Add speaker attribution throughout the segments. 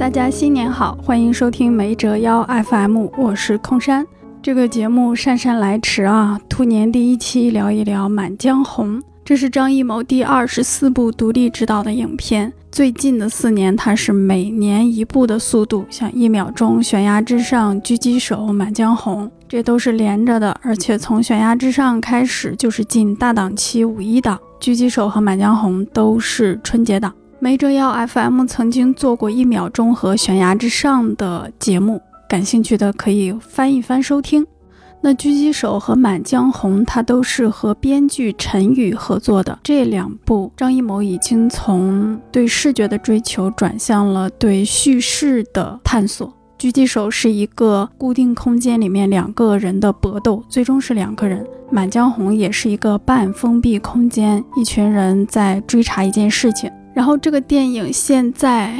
Speaker 1: 大家新年好，欢迎收听梅折腰 FM，我是空山。这个节目姗姗来迟啊，兔年第一期聊一聊《满江红》，这是张艺谋第二十四部独立执导的影片。最近的四年，他是每年一部的速度，像《一秒钟》《悬崖之上》《狙击手》《满江红》，这都是连着的。而且从《悬崖之上》开始就是进大档期五一档，《狙击手》和《满江红》都是春节档。没折腰 FM 曾经做过一秒钟和悬崖之上的节目，感兴趣的可以翻一翻收听。那狙击手和满江红，它都是和编剧陈宇合作的这两部。张艺谋已经从对视觉的追求转向了对叙事的探索。狙击手是一个固定空间里面两个人的搏斗，最终是两个人。满江红也是一个半封闭空间，一群人在追查一件事情。然后这个电影现在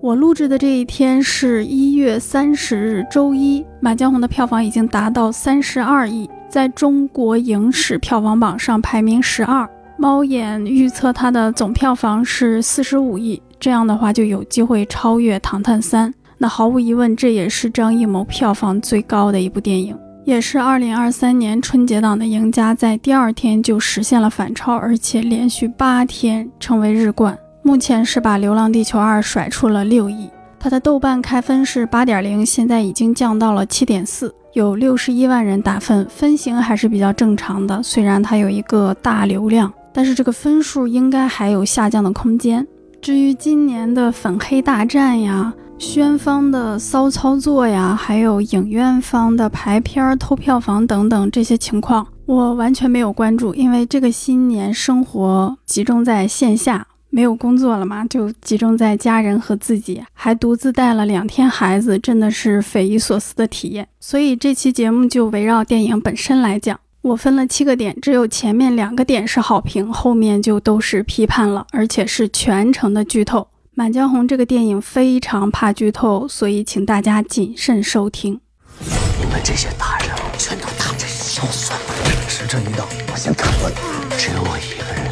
Speaker 1: 我录制的这一天是一月三十日周一，《满江红》的票房已经达到三十二亿，在中国影史票房榜上排名十二。猫眼预测它的总票房是四十五亿，这样的话就有机会超越《唐探三》。那毫无疑问，这也是张艺谋票房最高的一部电影，也是二零二三年春节档的赢家，在第二天就实现了反超，而且连续八天成为日冠。目前是把《流浪地球二》甩出了六亿，它的豆瓣开分是八点零，现在已经降到了七点四，有六十一万人打分，分型还是比较正常的。虽然它有一个大流量，但是这个分数应该还有下降的空间。至于今年的粉黑大战呀、宣方的骚操作呀，还有影院方的排片偷票房等等这些情况，我完全没有关注，因为这个新年生活集中在线下。没有工作了嘛，就集中在家人和自己，还独自带了两天孩子，真的是匪夷所思的体验。所以这期节目就围绕电影本身来讲，我分了七个点，只有前面两个点是好评，后面就都是批判了，而且是全程的剧透。《满江红》这个电影非常怕剧透，所以请大家谨慎收听。
Speaker 2: 你们这些大人全都打着小算盘，时辰一到，我先砍了，只有我一个人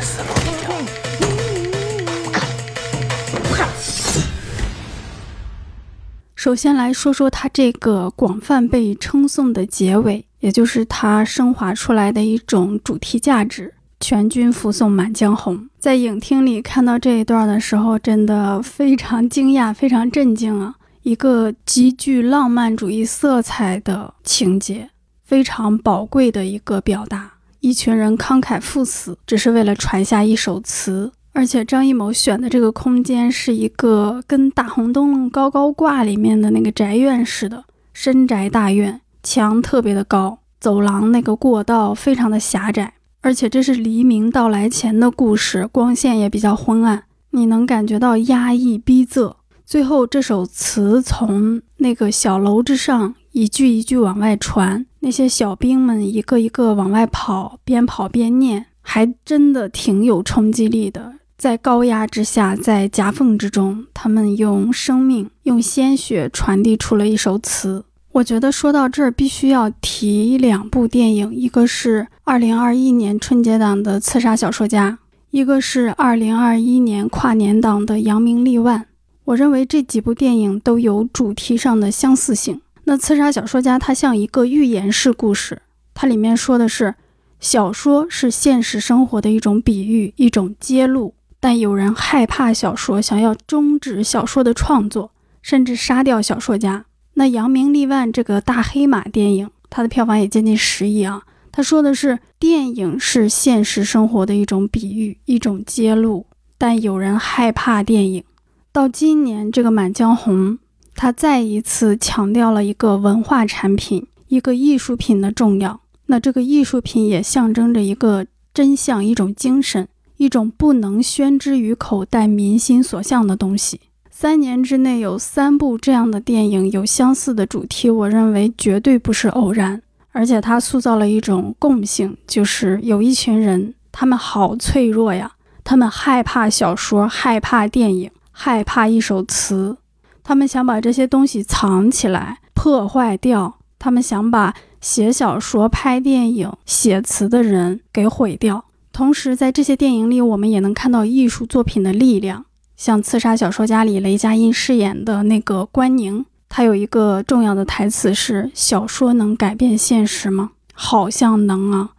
Speaker 1: 首先来说说它这个广泛被称颂的结尾，也就是它升华出来的一种主题价值——全军覆送满江红。在影厅里看到这一段的时候，真的非常惊讶，非常震惊啊！一个极具浪漫主义色彩的情节，非常宝贵的一个表达。一群人慷慨赴死，只是为了传下一首词。而且张艺谋选的这个空间是一个跟大红灯笼高高挂里面的那个宅院似的深宅大院，墙特别的高，走廊那个过道非常的狭窄，而且这是黎明到来前的故事，光线也比较昏暗，你能感觉到压抑逼仄。最后这首词从那个小楼之上一句一句往外传，那些小兵们一个一个往外跑，边跑边念，还真的挺有冲击力的。在高压之下，在夹缝之中，他们用生命、用鲜血传递出了一首词。我觉得说到这儿，必须要提两部电影，一个是2021年春节档的《刺杀小说家》，一个是2021年跨年档的《扬名立万》。我认为这几部电影都有主题上的相似性。那《刺杀小说家》它像一个寓言式故事，它里面说的是，小说是现实生活的一种比喻，一种揭露。但有人害怕小说，想要终止小说的创作，甚至杀掉小说家。那《扬名立万》这个大黑马电影，它的票房也接近十亿啊。他说的是，电影是现实生活的一种比喻，一种揭露。但有人害怕电影。到今年，这个《满江红》，他再一次强调了一个文化产品、一个艺术品的重要。那这个艺术品也象征着一个真相，一种精神。一种不能宣之于口但民心所向的东西。三年之内有三部这样的电影，有相似的主题，我认为绝对不是偶然。而且它塑造了一种共性，就是有一群人，他们好脆弱呀，他们害怕小说，害怕电影，害怕一首词，他们想把这些东西藏起来，破坏掉，他们想把写小说、拍电影、写词的人给毁掉。同时，在这些电影里，我们也能看到艺术作品的力量。像《刺杀小说家》里雷佳音饰演的那个关宁，他有一个重要的台词是：“小说能改变现实吗？好像能啊。”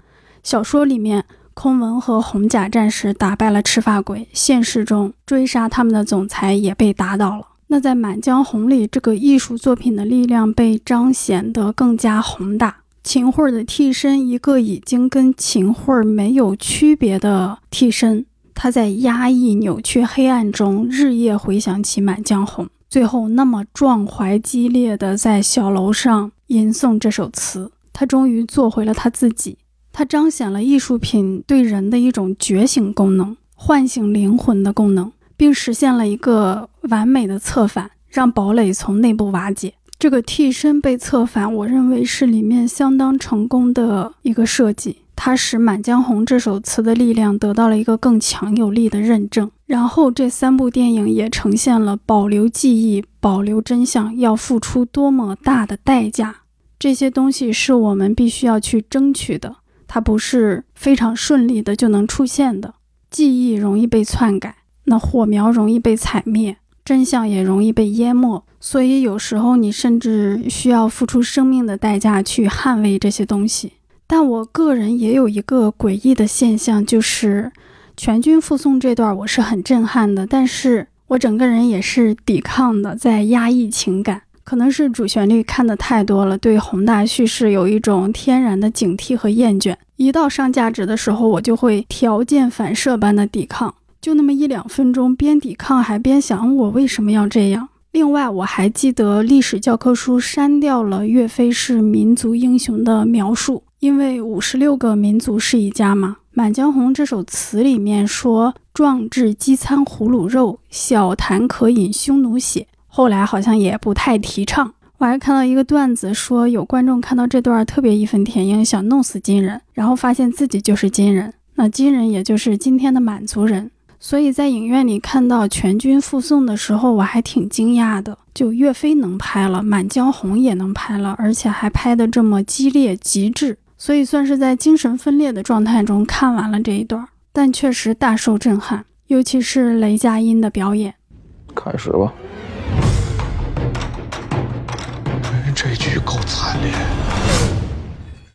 Speaker 1: 小说里面，空文和红甲战士打败了赤发鬼，现实中追杀他们的总裁也被打倒了。那在《满江红》里，这个艺术作品的力量被彰显得更加宏大。秦桧的替身，一个已经跟秦桧没有区别的替身，他在压抑、扭曲、黑暗中日夜回想起《满江红》，最后那么壮怀激烈的在小楼上吟诵这首词，他终于做回了他自己。他彰显了艺术品对人的一种觉醒功能，唤醒灵魂的功能，并实现了一个完美的策反，让堡垒从内部瓦解。这个替身被策反，我认为是里面相当成功的一个设计，它使《满江红》这首词的力量得到了一个更强有力的认证。然后这三部电影也呈现了保留记忆、保留真相要付出多么大的代价，这些东西是我们必须要去争取的。它不是非常顺利的就能出现的，记忆容易被篡改，那火苗容易被踩灭，真相也容易被淹没，所以有时候你甚至需要付出生命的代价去捍卫这些东西。但我个人也有一个诡异的现象，就是全军覆宋这段我是很震撼的，但是我整个人也是抵抗的，在压抑情感。可能是主旋律看的太多了，对宏大叙事有一种天然的警惕和厌倦。一到上价值的时候，我就会条件反射般的抵抗，就那么一两分钟，边抵抗还边想我为什么要这样。另外，我还记得历史教科书删掉了岳飞是民族英雄的描述，因为五十六个民族是一家嘛。《满江红》这首词里面说：“壮志饥餐胡虏肉，小谈可饮匈奴血。”后来好像也不太提倡。我还看到一个段子，说有观众看到这段特别义愤填膺，想弄死金人，然后发现自己就是金人，那金人也就是今天的满族人。所以在影院里看到全军覆宋的时候，我还挺惊讶的。就岳飞能拍了，《满江红》也能拍了，而且还拍得这么激烈极致，所以算是在精神分裂的状态中看完了这一段，但确实大受震撼，尤其是雷佳音的表演。
Speaker 3: 开始吧。
Speaker 2: 这局够惨烈。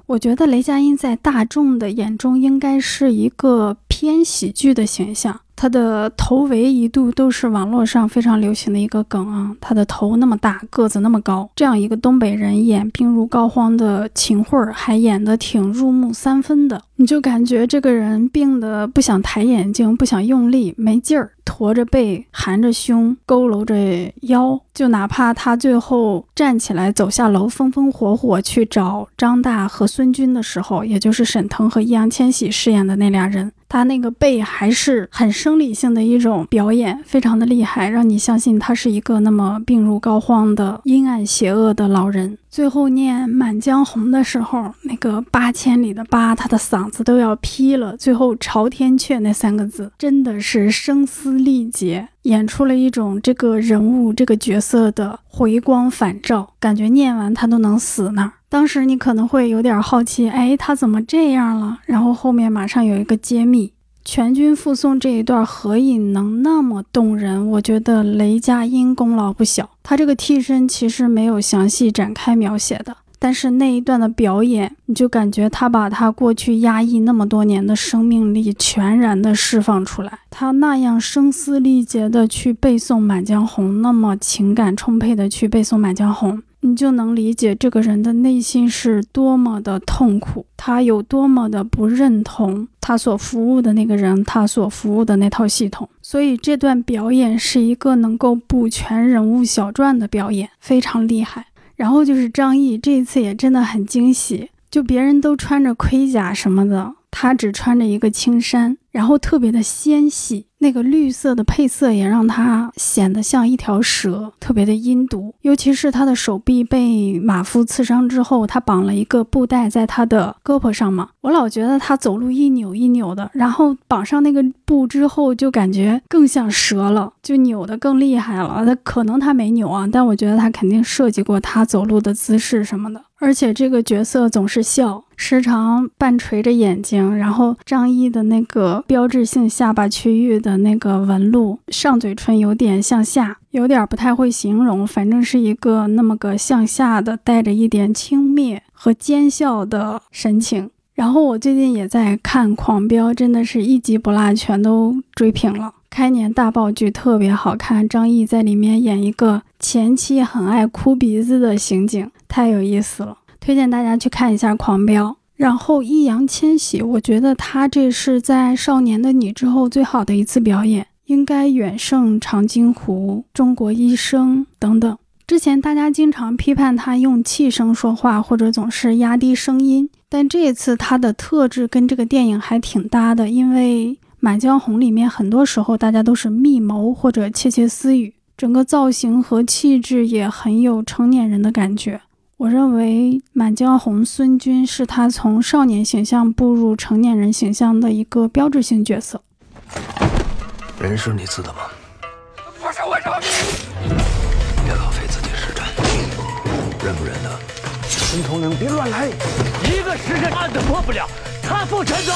Speaker 1: 我觉得雷佳音在大众的眼中应该是一个偏喜剧的形象。他的头围一度都是网络上非常流行的一个梗啊，他的头那么大，个子那么高，这样一个东北人演病入膏肓的秦桧，还演得挺入木三分的，你就感觉这个人病得不想抬眼睛，不想用力，没劲儿，驼着背，含着胸，佝偻着腰，就哪怕他最后站起来走下楼，风风火火去找张大和孙军的时候，也就是沈腾和易烊千玺饰演的那俩人。他那个背还是很生理性的一种表演，非常的厉害，让你相信他是一个那么病入膏肓的阴暗邪恶的老人。最后念《满江红》的时候，那个八千里的八，他的嗓子都要劈了。最后“朝天阙”那三个字，真的是声嘶力竭，演出了一种这个人物、这个角色的回光返照，感觉念完他都能死那儿。当时你可能会有点好奇，哎，他怎么这样了？然后后面马上有一个揭秘。全军覆宋这一段何以能那么动人？我觉得雷佳音功劳不小。他这个替身其实没有详细展开描写的，但是那一段的表演，你就感觉他把他过去压抑那么多年的生命力全然的释放出来。他那样声嘶力竭的去背诵《满江红》，那么情感充沛的去背诵《满江红》。你就能理解这个人的内心是多么的痛苦，他有多么的不认同他所服务的那个人，他所服务的那套系统。所以这段表演是一个能够补全人物小传的表演，非常厉害。然后就是张译这一次也真的很惊喜，就别人都穿着盔甲什么的，他只穿着一个青衫，然后特别的纤细。那个绿色的配色也让它显得像一条蛇，特别的阴毒。尤其是他的手臂被马夫刺伤之后，他绑了一个布带在他的胳膊上嘛。我老觉得他走路一扭一扭的，然后绑上那个布之后，就感觉更像蛇了，就扭得更厉害了。他可能他没扭啊，但我觉得他肯定设计过他走路的姿势什么的。而且这个角色总是笑，时常半垂着眼睛，然后张译的那个。标志性下巴区域的那个纹路，上嘴唇有点向下，有点不太会形容，反正是一个那么个向下的，带着一点轻蔑和奸笑的神情。然后我最近也在看《狂飙》，真的是一集不落，全都追平了。开年大爆剧特别好看，张译在里面演一个前妻很爱哭鼻子的刑警，太有意思了，推荐大家去看一下《狂飙》。然后易烊千玺，我觉得他这是在《少年的你》之后最好的一次表演，应该远胜《长津湖》《中国医生》等等。之前大家经常批判他用气声说话，或者总是压低声音，但这一次他的特质跟这个电影还挺搭的，因为《满江红》里面很多时候大家都是密谋或者窃窃私语，整个造型和气质也很有成年人的感觉。我认为《满江红》孙军是他从少年形象步入成年人形象的一个标志性角色。
Speaker 2: 人是你刺的吗？
Speaker 3: 不是我饶你！
Speaker 2: 别浪费自己时辰，认不认得？
Speaker 3: 孙统领，别乱来！一个时辰案子破不了，他负全责。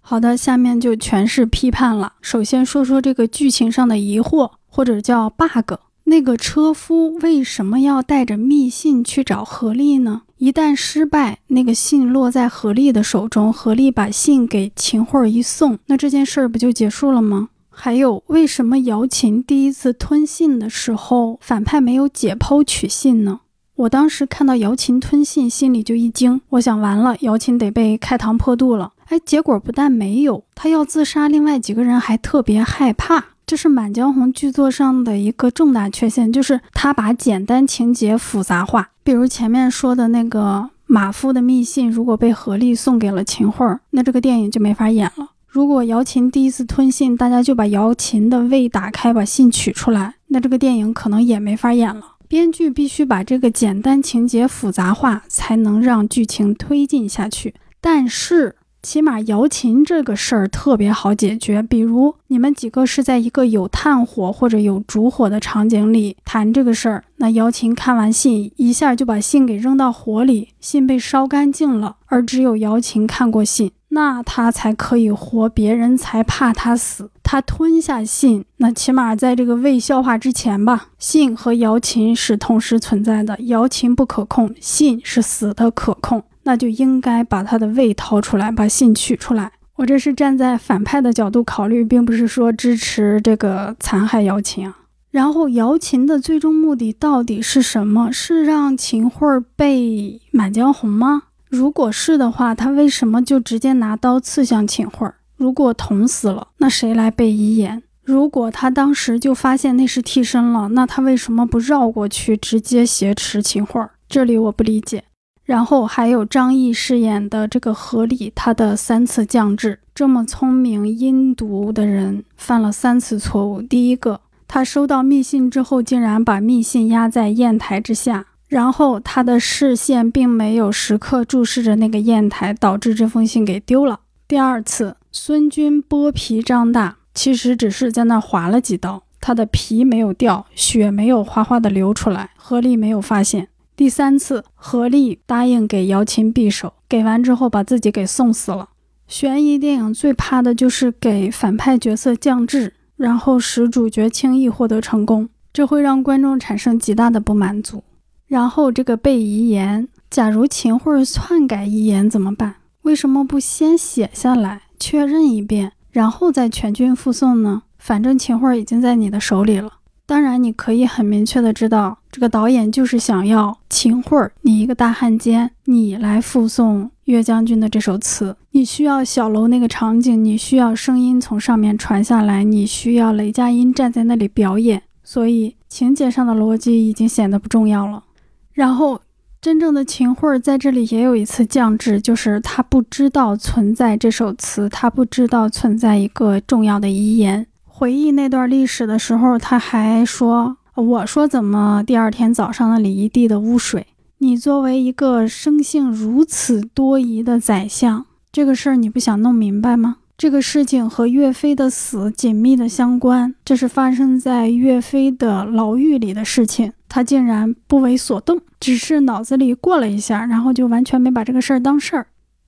Speaker 1: 好的，下面就全是批判了。首先说说这个剧情上的疑惑，或者叫 bug。那个车夫为什么要带着密信去找何丽呢？一旦失败，那个信落在何丽的手中，何丽把信给秦桧一送，那这件事儿不就结束了吗？还有，为什么姚琴第一次吞信的时候，反派没有解剖取信呢？我当时看到姚琴吞信，心里就一惊，我想完了，姚琴得被开膛破肚了。哎，结果不但没有，他要自杀，另外几个人还特别害怕。这是《满江红》剧作上的一个重大缺陷，就是他把简单情节复杂化。比如前面说的那个马夫的密信，如果被何丽送给了秦桧，那这个电影就没法演了。如果姚琴第一次吞信，大家就把姚琴的胃打开，把信取出来，那这个电影可能也没法演了。编剧必须把这个简单情节复杂化，才能让剧情推进下去。但是。起码姚琴这个事儿特别好解决，比如你们几个是在一个有炭火或者有烛火的场景里谈这个事儿，那姚琴看完信一下就把信给扔到火里，信被烧干净了，而只有姚琴看过信，那他才可以活，别人才怕他死。他吞下信，那起码在这个未消化之前吧，信和姚琴是同时存在的，姚琴不可控，信是死的可控。那就应该把他的胃掏出来，把信取出来。我这是站在反派的角度考虑，并不是说支持这个残害姚琴啊。然后姚琴的最终目的到底是什么？是让秦桧背满江红吗？如果是的话，他为什么就直接拿刀刺向秦桧？如果捅死了，那谁来背遗言？如果他当时就发现那是替身了，那他为什么不绕过去直接挟持秦桧？这里我不理解。然后还有张译饰演的这个何理，他的三次降智，这么聪明阴毒的人犯了三次错误。第一个，他收到密信之后，竟然把密信压在砚台之下，然后他的视线并没有时刻注视着那个砚台，导致这封信给丢了。第二次，孙军剥皮张大，其实只是在那划了几刀，他的皮没有掉，血没有哗哗的流出来，何理没有发现。第三次，何丽答应给姚琴匕首，给完之后把自己给送死了。悬疑电影最怕的就是给反派角色降智，然后使主角轻易获得成功，这会让观众产生极大的不满足。然后这个背遗言，假如秦桧篡改遗言怎么办？为什么不先写下来确认一遍，然后再全军覆送呢？反正秦桧已经在你的手里了。当然，你可以很明确的知道，这个导演就是想要秦桧儿，你一个大汉奸，你来附送岳将军的这首词。你需要小楼那个场景，你需要声音从上面传下来，你需要雷佳音站在那里表演。所以情节上的逻辑已经显得不重要了。然后，真正的秦桧儿在这里也有一次降智，就是他不知道存在这首词，他不知道存在一个重要的遗言。回忆那段历史的时候，他还说：“我说怎么第二天早上那里一地的污水？你作为一个生性如此多疑的宰相，这个事儿你不想弄明白吗？这个事情和岳飞的死紧密的相关，这是发生在岳飞的牢狱里的事情，他竟然不为所动，只是脑子里过了一下，然后就完全没把这个事儿当事儿。”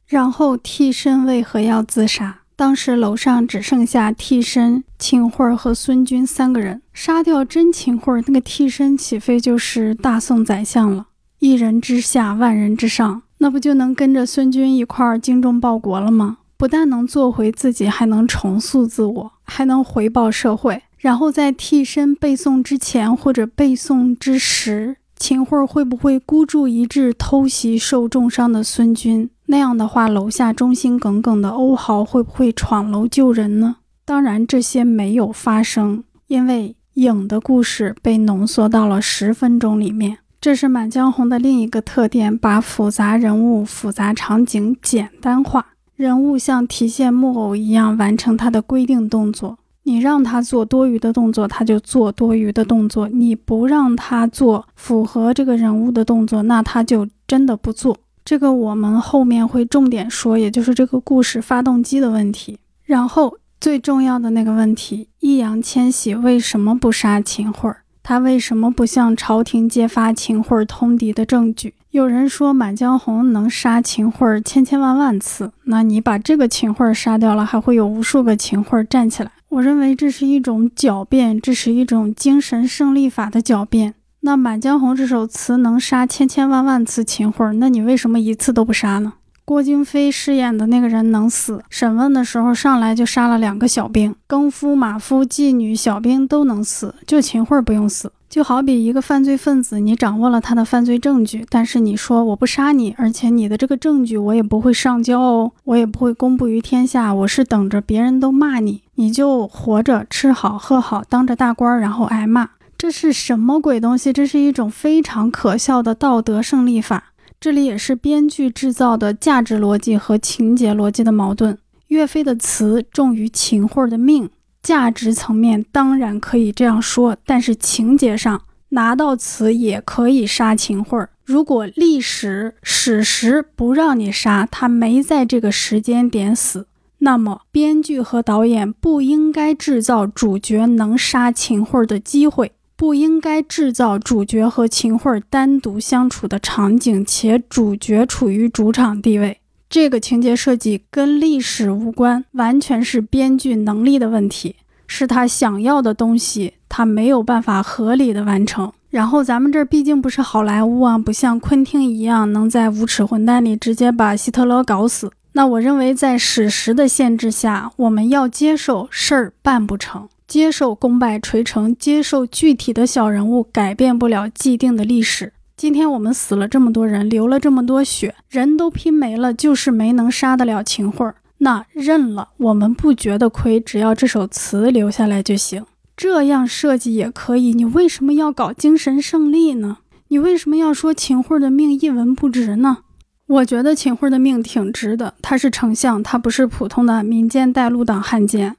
Speaker 1: 然后替身为何要自杀？当时楼上只剩下替身秦桧和孙军三个人，杀掉真秦桧，那个替身岂非就是大宋宰相了？一人之下，万人之上，那不就能跟着孙军一块儿精忠报国了吗？不但能做回自己，还能重塑自我，还能回报社会。然后在替身背诵之前或者背诵之时，秦桧会不会孤注一掷偷袭受重伤的孙军？那样的话，楼下忠心耿耿的欧豪会不会闯楼救人呢？当然，这些没有发生，因为影的故事被浓缩到了十分钟里面。这是《满江红》的另一个特点，把复杂人物、复杂场景简单化。人物像提线木偶一样完成他的规定动作，你让他做多余的动作，他就做多余的动作；你不让他做符合这个人物的动作，那他就真的不做。这个我们后面会重点说，也就是这个故事发动机的问题。然后最重要的那个问题，易烊千玺为什么不杀秦桧？他为什么不向朝廷揭发秦桧通敌的证据？有人说《满江红》能杀秦桧千千万万次，那你把这个秦桧杀掉了，还会有无数个秦桧站起来。我认为这是一种狡辩，这是一种精神胜利法的狡辩。那《满江红》这首词能杀千千万万次秦桧，那你为什么一次都不杀呢？郭京飞饰演的那个人能死，审问的时候上来就杀了两个小兵，更夫、马夫、妓女、小兵都能死，就秦桧不用死。就好比一个犯罪分子，你掌握了他的犯罪证据，但是你说我不杀你，而且你的这个证据我也不会上交哦，我也不会公布于天下，我是等着别人都骂你，你就活着吃好喝好，当着大官然后挨骂，这是什么鬼东西？这是一种非常可笑的道德胜利法。这里也是编剧制造的价值逻辑和情节逻辑的矛盾。岳飞的词重于秦桧的命。价值层面当然可以这样说，但是情节上拿到词也可以杀秦桧。如果历史史实不让你杀他，没在这个时间点死，那么编剧和导演不应该制造主角能杀秦桧的机会，不应该制造主角和秦桧单独相处的场景，且主角处于主场地位。这个情节设计跟历史无关，完全是编剧能力的问题，是他想要的东西，他没有办法合理的完成。然后咱们这儿毕竟不是好莱坞啊，不像昆汀一样能在《无耻混蛋》里直接把希特勒搞死。那我认为在史实的限制下，我们要接受事儿办不成，接受功败垂成，接受具体的小人物改变不了既定的历史。今天我们死了这么多人，流了这么多血，人都拼没了，就是没能杀得了秦桧。那认了，我们不觉得亏，只要这首词留下来就行。这样设计也可以。你为什么要搞精神胜利呢？你为什么要说秦桧的命一文不值呢？我觉得秦桧的命挺值的，他是丞相，他不是普通的民间带路党汉奸。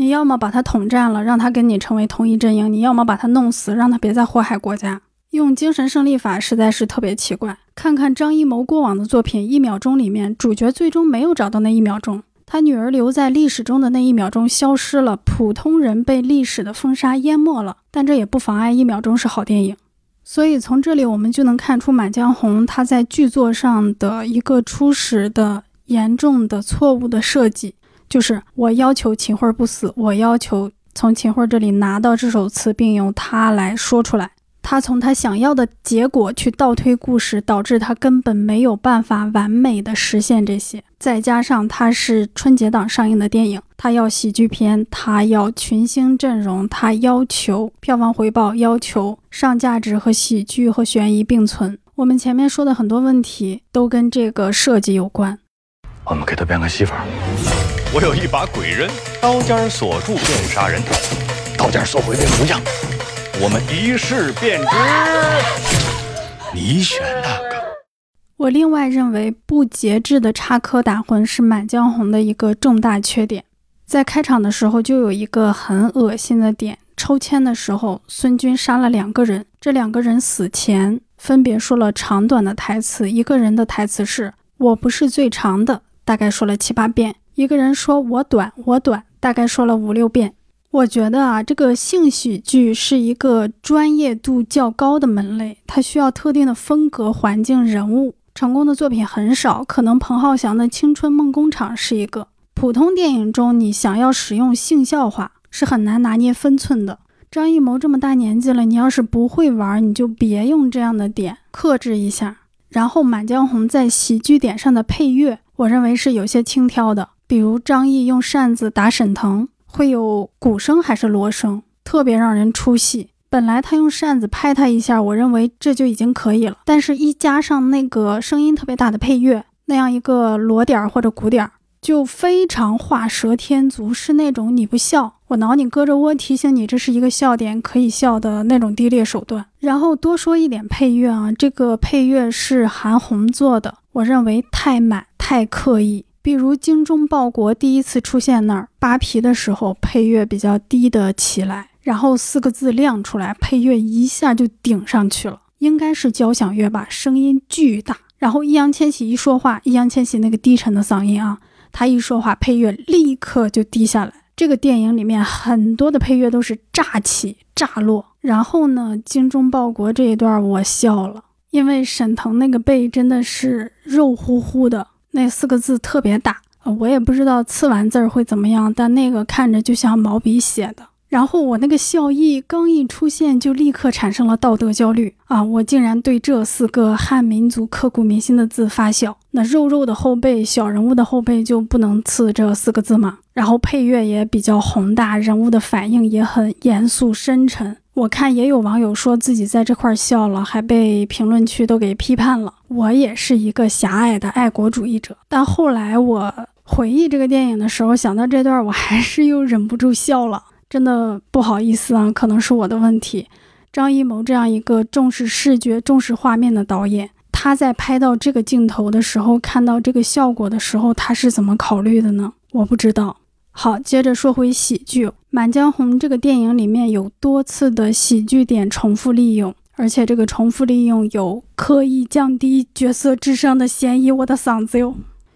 Speaker 1: 你要么把他统战了，让他跟你成为同一阵营；你要么把他弄死，让他别再祸害国家。用精神胜利法实在是特别奇怪。看看张艺谋过往的作品，《一秒钟》里面主角最终没有找到那一秒钟，他女儿留在历史中的那一秒钟消失了，普通人被历史的风沙淹没了。但这也不妨碍《一秒钟》是好电影。所以从这里我们就能看出《满江红》它在剧作上的一个初始的严重的错误的设计，就是我要求秦桧不死，我要求从秦桧这里拿到这首词，并用它来说出来。他从他想要的结果去倒推故事，导致他根本没有办法完美的实现这些。再加上他是春节档上映的电影，他要喜剧片，他要群星阵容，他要求票房回报，要求上价值和喜剧和悬疑并存。我们前面说的很多问题都跟这个设计有关。
Speaker 3: 我们给他编个戏法。
Speaker 4: 我有一把鬼刃，刀尖锁住便杀人，
Speaker 3: 刀尖锁回便不像。
Speaker 4: 我们一试便知，你选哪个？
Speaker 1: 我另外认为，不节制的插科打诨是《满江红》的一个重大缺点。在开场的时候就有一个很恶心的点：抽签的时候，孙军杀了两个人，这两个人死前分别说了长短的台词。一个人的台词是“我不是最长的”，大概说了七八遍；一个人说我短，我短，大概说了五六遍。我觉得啊，这个性喜剧是一个专业度较高的门类，它需要特定的风格、环境、人物。成功的作品很少，可能彭浩翔的《青春梦工厂》是一个。普通电影中，你想要使用性笑话是很难拿捏分寸的。张艺谋这么大年纪了，你要是不会玩，你就别用这样的点，克制一下。然后《满江红》在喜剧点上的配乐，我认为是有些轻佻的，比如张译用扇子打沈腾，会有鼓声还是锣声，特别让人出戏。本来他用扇子拍他一下，我认为这就已经可以了，但是一加上那个声音特别大的配乐，那样一个锣点或者鼓点。就非常画蛇添足，是那种你不笑，我挠你胳肢窝，提醒你这是一个笑点，可以笑的那种低劣手段。然后多说一点配乐啊，这个配乐是韩红做的，我认为太满太刻意。比如精忠报国第一次出现那儿扒皮的时候，配乐比较低的起来，然后四个字亮出来，配乐一下就顶上去了，应该是交响乐吧，声音巨大。然后易烊千玺一说话，易烊千玺那个低沉的嗓音啊。他一说话，配乐立刻就低下来。这个电影里面很多的配乐都是炸起炸落。然后呢，精忠报国这一段我笑了，因为沈腾那个背真的是肉乎乎的，那四个字特别大。我也不知道刺完字儿会怎么样，但那个看着就像毛笔写的。然后我那个笑意刚一出现，就立刻产生了道德焦虑啊！我竟然对这四个汉民族刻骨铭心的字发笑。那肉肉的后背，小人物的后背就不能刺这四个字吗？然后配乐也比较宏大，人物的反应也很严肃深沉。我看也有网友说自己在这块笑了，还被评论区都给批判了。我也是一个狭隘的爱国主义者，但后来我回忆这个电影的时候，想到这段，我还是又忍不住笑了。真的不好意思啊，可能是我的问题。张艺谋这样一个重视视觉、重视画面的导演，他在拍到这个镜头的时候，看到这个效果的时候，他是怎么考虑的呢？我不知道。好，接着说回喜剧，《满江红》这个电影里面有多次的喜剧点重复利用，而且这个重复利用有刻意降低角色智商的嫌疑。我的嗓子哟！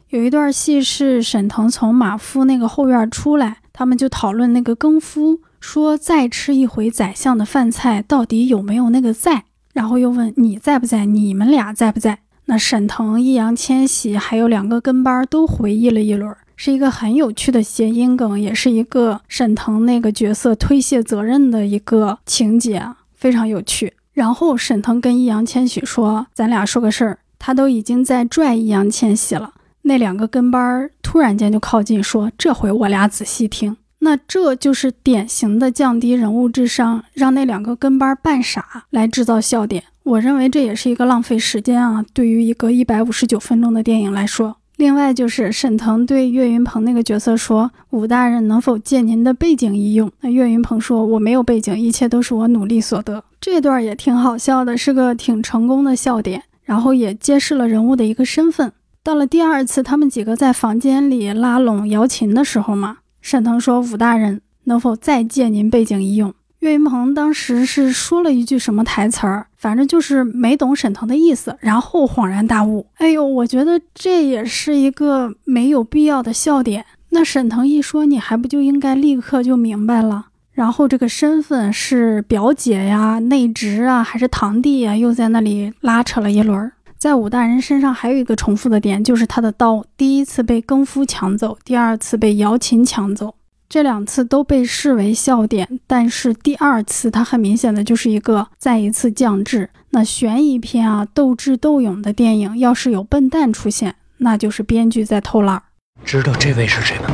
Speaker 1: 有一段戏是沈腾从马夫那个后院出来。他们就讨论那个更夫，说再吃一回宰相的饭菜，到底有没有那个在？然后又问你在不在？你们俩在不在？那沈腾、易烊千玺还有两个跟班都回忆了一轮，是一个很有趣的谐音梗，也是一个沈腾那个角色推卸责任的一个情节啊，非常有趣。然后沈腾跟易烊千玺说：“咱俩说个事儿。”他都已经在拽易烊千玺了。那两个跟班儿突然间就靠近，说：“这回我俩仔细听。”那这就是典型的降低人物智商，让那两个跟班扮傻来制造笑点。我认为这也是一个浪费时间啊！对于一个一百五十九分钟的电影来说。另外就是沈腾对岳云鹏那个角色说：“武大人能否借您的背景一用？”那岳云鹏说：“我没有背景，一切都是我努力所得。”这段也挺好笑的，是个挺成功的笑点，然后也揭示了人物的一个身份。到了第二次，他们几个在房间里拉拢瑶琴的时候嘛，沈腾说：“武大人能否再借您背景一用？”岳云鹏当时是说了一句什么台词儿，反正就是没懂沈腾的意思，然后恍然大悟。哎呦，我觉得这也是一个没有必要的笑点。那沈腾一说，你还不就应该立刻就明白了？然后这个身份是表姐呀、内侄啊，还是堂弟呀？又在那里拉扯了一轮。在武大人身上还有一个重复的点，就是他的刀第一次被更夫抢走，第二次被瑶琴抢走，这两次都被视为笑点。但是第二次它很明显的就是一个再一次降智。那悬疑片啊，斗智斗勇的电影，要是有笨蛋出现，那就是编剧在偷懒。
Speaker 2: 知道这位是谁吗？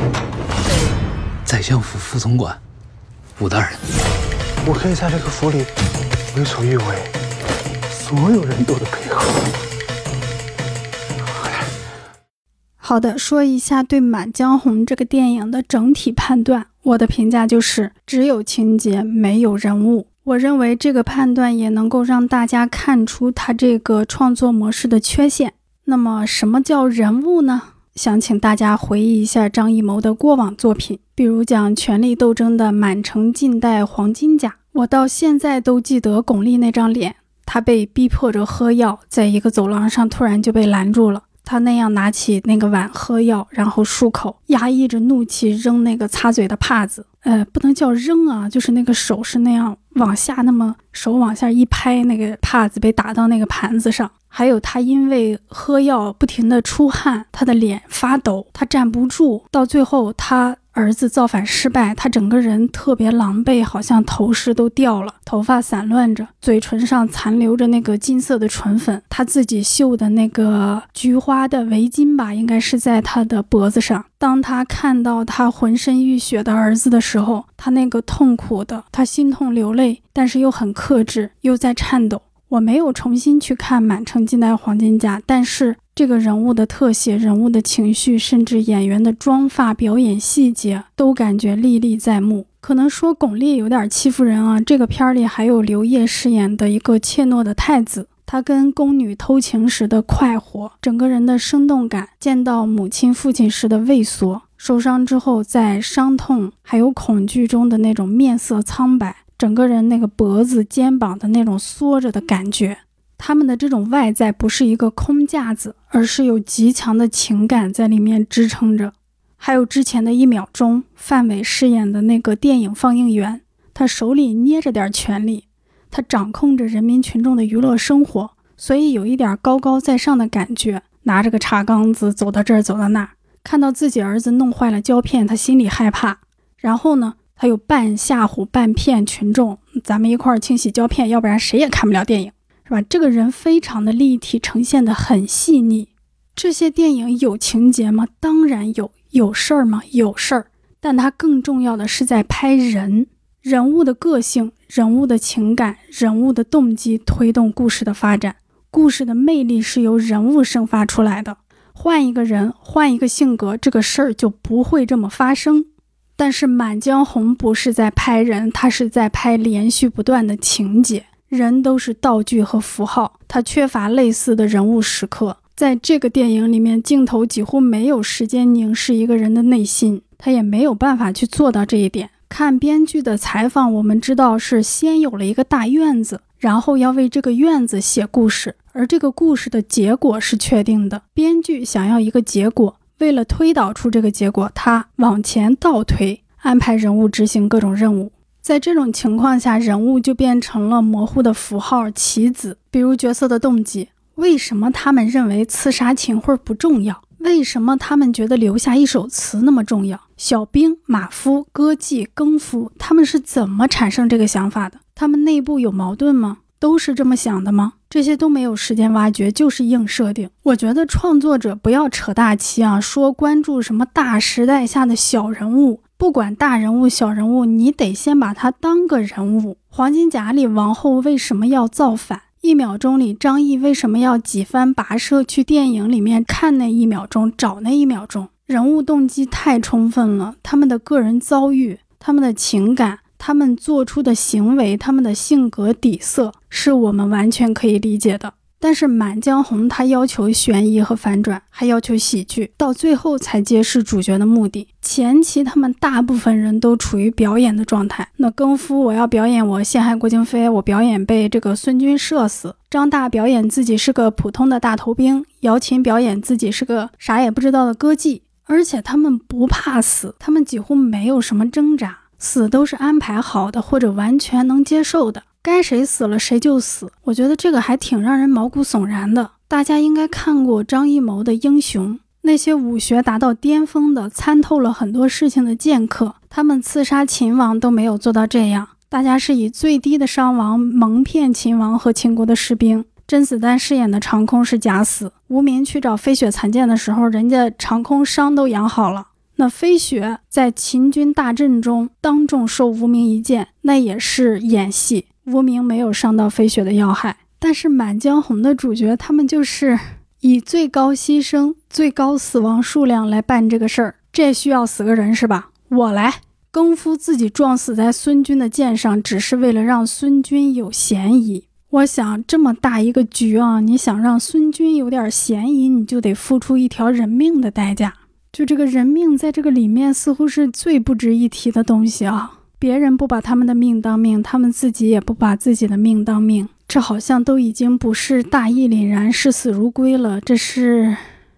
Speaker 2: 宰相府副总管，武大人。
Speaker 3: 我可以在这个府里为所欲为，所有人都得配合。
Speaker 1: 好的，说一下对《满江红》这个电影的整体判断，我的评价就是只有情节没有人物。我认为这个判断也能够让大家看出他这个创作模式的缺陷。那么，什么叫人物呢？想请大家回忆一下张艺谋的过往作品，比如讲权力斗争的《满城尽带黄金甲》，我到现在都记得巩俐那张脸，她被逼迫着喝药，在一个走廊上突然就被拦住了。他那样拿起那个碗喝药，然后漱口，压抑着怒气扔那个擦嘴的帕子。呃，不能叫扔啊，就是那个手是那样往下，那么手往下一拍，那个帕子被打到那个盘子上。还有他因为喝药不停的出汗，他的脸发抖，他站不住，到最后他。儿子造反失败，他整个人特别狼狈，好像头饰都掉了，头发散乱着，嘴唇上残留着那个金色的唇粉。他自己绣的那个菊花的围巾吧，应该是在他的脖子上。当他看到他浑身浴血的儿子的时候，他那个痛苦的，他心痛流泪，但是又很克制，又在颤抖。我没有重新去看《满城尽带黄金甲》，但是。这个人物的特写、人物的情绪，甚至演员的妆发、表演细节，都感觉历历在目。可能说巩俐有点欺负人啊。这个片儿里还有刘烨饰演的一个怯懦的太子，他跟宫女偷情时的快活，整个人的生动感；见到母亲、父亲时的畏缩，受伤之后在伤痛还有恐惧中的那种面色苍白，整个人那个脖子、肩膀的那种缩着的感觉。他们的这种外在不是一个空架子，而是有极强的情感在里面支撑着。还有之前的一秒钟，范伟饰演的那个电影放映员，他手里捏着点权力，他掌控着人民群众的娱乐生活，所以有一点高高在上的感觉。拿着个茶缸子走到这儿，走到那儿，看到自己儿子弄坏了胶片，他心里害怕。然后呢，他又半吓唬半骗群众：“咱们一块儿清洗胶片，要不然谁也看不了电影。”是吧？这个人非常的立体，呈现的很细腻。这些电影有情节吗？当然有。有事儿吗？有事儿。但它更重要的是在拍人，人物的个性、人物的情感、人物的动机，推动故事的发展。故事的魅力是由人物生发出来的。换一个人，换一个性格，这个事儿就不会这么发生。但是《满江红》不是在拍人，它是在拍连续不断的情节。人都是道具和符号，它缺乏类似的人物时刻。在这个电影里面，镜头几乎没有时间凝视一个人的内心，他也没有办法去做到这一点。看编剧的采访，我们知道是先有了一个大院子，然后要为这个院子写故事，而这个故事的结果是确定的。编剧想要一个结果，为了推导出这个结果，他往前倒推，安排人物执行各种任务。在这种情况下，人物就变成了模糊的符号棋子。比如角色的动机，为什么他们认为刺杀秦桧不重要？为什么他们觉得留下一首词那么重要？小兵、马夫、歌妓、更夫，他们是怎么产生这个想法的？他们内部有矛盾吗？都是这么想的吗？这些都没有时间挖掘，就是硬设定。我觉得创作者不要扯大旗啊，说关注什么大时代下的小人物。不管大人物小人物，你得先把他当个人物。黄金甲里王后为什么要造反？一秒钟里张译为什么要几番跋涉去电影里面看那一秒钟，找那一秒钟？人物动机太充分了，他们的个人遭遇、他们的情感、他们做出的行为、他们的性格底色，是我们完全可以理解的。但是《满江红》它要求悬疑和反转，还要求喜剧，到最后才揭示主角的目的。前期他们大部分人都处于表演的状态。那更夫，我要表演我陷害郭京飞，我表演被这个孙军射死。张大表演自己是个普通的大头兵，姚琴表演自己是个啥也不知道的歌妓。而且他们不怕死，他们几乎没有什么挣扎，死都是安排好的或者完全能接受的。该谁死了谁就死，我觉得这个还挺让人毛骨悚然的。大家应该看过张艺谋的《英雄》，那些武学达到巅峰的、参透了很多事情的剑客，他们刺杀秦王都没有做到这样。大家是以最低的伤亡蒙骗秦王和秦国的士兵。甄子丹饰演的长空是假死，无名去找飞雪残剑的时候，人家长空伤都养好了。那飞雪在秦军大阵中当众受无名一剑，那也是演戏。无名没有伤到飞雪的要害，但是《满江红》的主角他们就是以最高牺牲、最高死亡数量来办这个事儿，这需要死个人是吧？我来。更夫自己撞死在孙军的剑上，只是为了让孙军有嫌疑。我想这么大一个局啊，你想让孙军有点嫌疑，你就得付出一条人命的代价。就这个人命，在这个里面似乎是最不值一提的东西啊。别人不把他们的命当命，他们自己也不把自己的命当命，这好像都已经不是大义凛然、视死如归了。这是，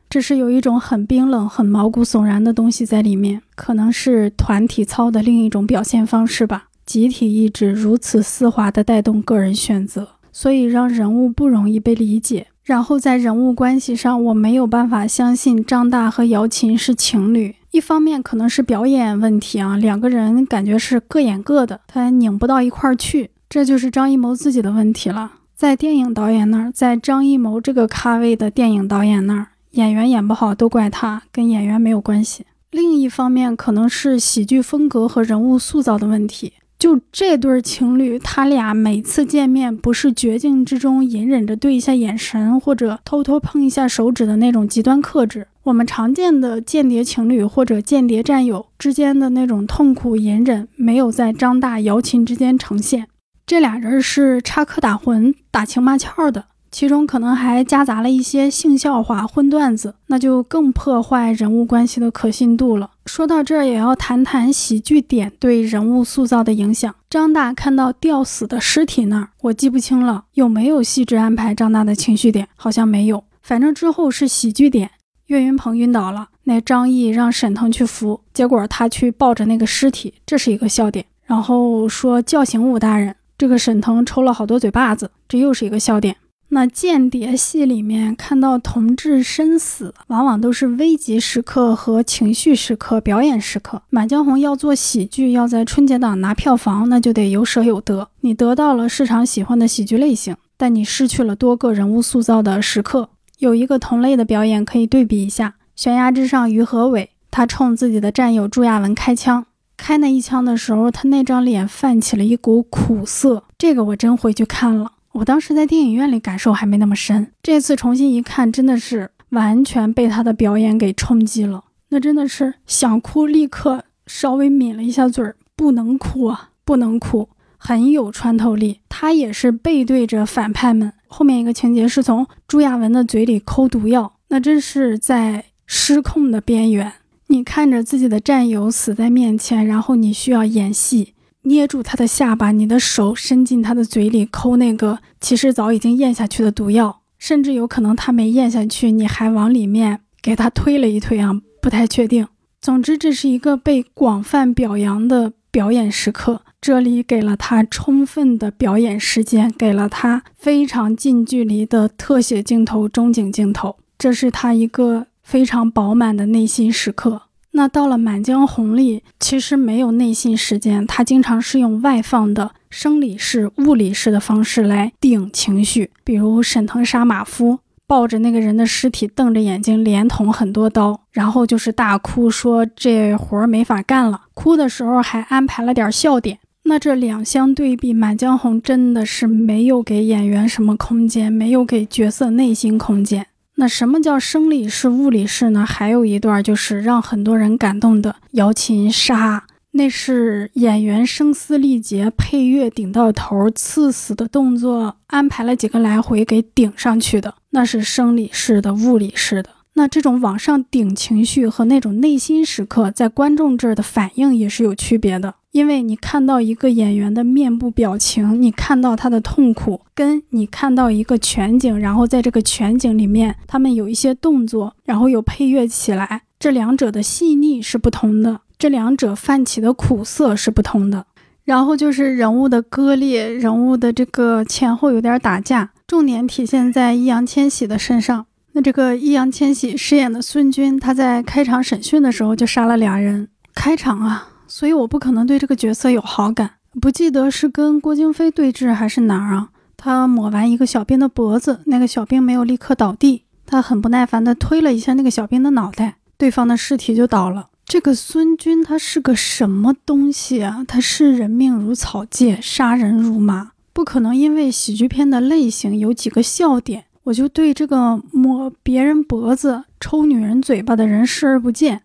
Speaker 1: 这是有一种很冰冷、很毛骨悚然的东西在里面，可能是团体操的另一种表现方式吧。集体意志如此丝滑地带动个人选择，所以让人物不容易被理解。然后在人物关系上，我没有办法相信张大和姚琴是情侣。一方面可能是表演问题啊，两个人感觉是各演各的，他拧不到一块儿去。这就是张艺谋自己的问题了。在电影导演那儿，在张艺谋这个咖位的电影导演那儿，演员演不好都怪他，跟演员没有关系。另一方面，可能是喜剧风格和人物塑造的问题。就这对情侣，他俩每次见面不是绝境之中隐忍着对一下眼神，或者偷偷碰一下手指的那种极端克制。我们常见的间谍情侣或者间谍战友之间的那种痛苦隐忍，没有在张大姚琴之间呈现。这俩人是插科打诨、打情骂俏的。其中可能还夹杂了一些性笑话、荤段子，那就更破坏人物关系的可信度了。说到这儿，也要谈谈喜剧点对人物塑造的影响。张大看到吊死的尸体那儿，我记不清了有没有细致安排张大的情绪点，好像没有。反正之后是喜剧点，岳云鹏晕倒了，那张译让沈腾去扶，结果他去抱着那个尸体，这是一个笑点。然后说叫醒武大人，这个沈腾抽了好多嘴巴子，这又是一个笑点。那间谍戏里面看到同志身死，往往都是危急时刻和情绪时刻、表演时刻。《满江红》要做喜剧，要在春节档拿票房，那就得有舍有得。你得到了市场喜欢的喜剧类型，但你失去了多个人物塑造的时刻。有一个同类的表演可以对比一下，《悬崖之上》于和伟，他冲自己的战友朱亚文开枪，开那一枪的时候，他那张脸泛起了一股苦涩。这个我真回去看了。我当时在电影院里感受还没那么深，这次重新一看，真的是完全被他的表演给冲击了。那真的是想哭，立刻稍微抿了一下嘴儿，不能哭啊，不能哭，很有穿透力。他也是背对着反派们。后面一个情节是从朱亚文的嘴里抠毒药，那真是在失控的边缘。你看着自己的战友死在面前，然后你需要演戏。捏住他的下巴，你的手伸进他的嘴里抠那个其实早已经咽下去的毒药，甚至有可能他没咽下去，你还往里面给他推了一推啊，不太确定。总之，这是一个被广泛表扬的表演时刻，这里给了他充分的表演时间，给了他非常近距离的特写镜头、中景镜头，这是他一个非常饱满的内心时刻。那到了《满江红》里，其实没有内心时间，他经常是用外放的生理式、物理式的方式来顶情绪，比如沈腾杀马夫，抱着那个人的尸体，瞪着眼睛，连捅很多刀，然后就是大哭，说这活儿没法干了。哭的时候还安排了点笑点。那这两相对比，《满江红》真的是没有给演员什么空间，没有给角色内心空间。那什么叫生理式、物理式呢？还有一段就是让很多人感动的瑶琴杀，那是演员声嘶力竭，配乐顶到头，刺死的动作安排了几个来回给顶上去的，那是生理式的、物理式的。那这种往上顶情绪和那种内心时刻，在观众这儿的反应也是有区别的。因为你看到一个演员的面部表情，你看到他的痛苦，跟你看到一个全景，然后在这个全景里面，他们有一些动作，然后有配乐起来，这两者的细腻是不同的，这两者泛起的苦涩是不同的。然后就是人物的割裂，人物的这个前后有点打架，重点体现在易烊千玺的身上。那这个易烊千玺饰演的孙军，他在开场审讯的时候就杀了俩人。开场啊，所以我不可能对这个角色有好感。不记得是跟郭京飞对峙还是哪儿啊？他抹完一个小兵的脖子，那个小兵没有立刻倒地，他很不耐烦地推了一下那个小兵的脑袋，对方的尸体就倒了。这个孙军他是个什么东西啊？他视人命如草芥，杀人如麻，不可能因为喜剧片的类型有几个笑点。我就对这个抹别人脖子、抽女人嘴巴的人视而不见。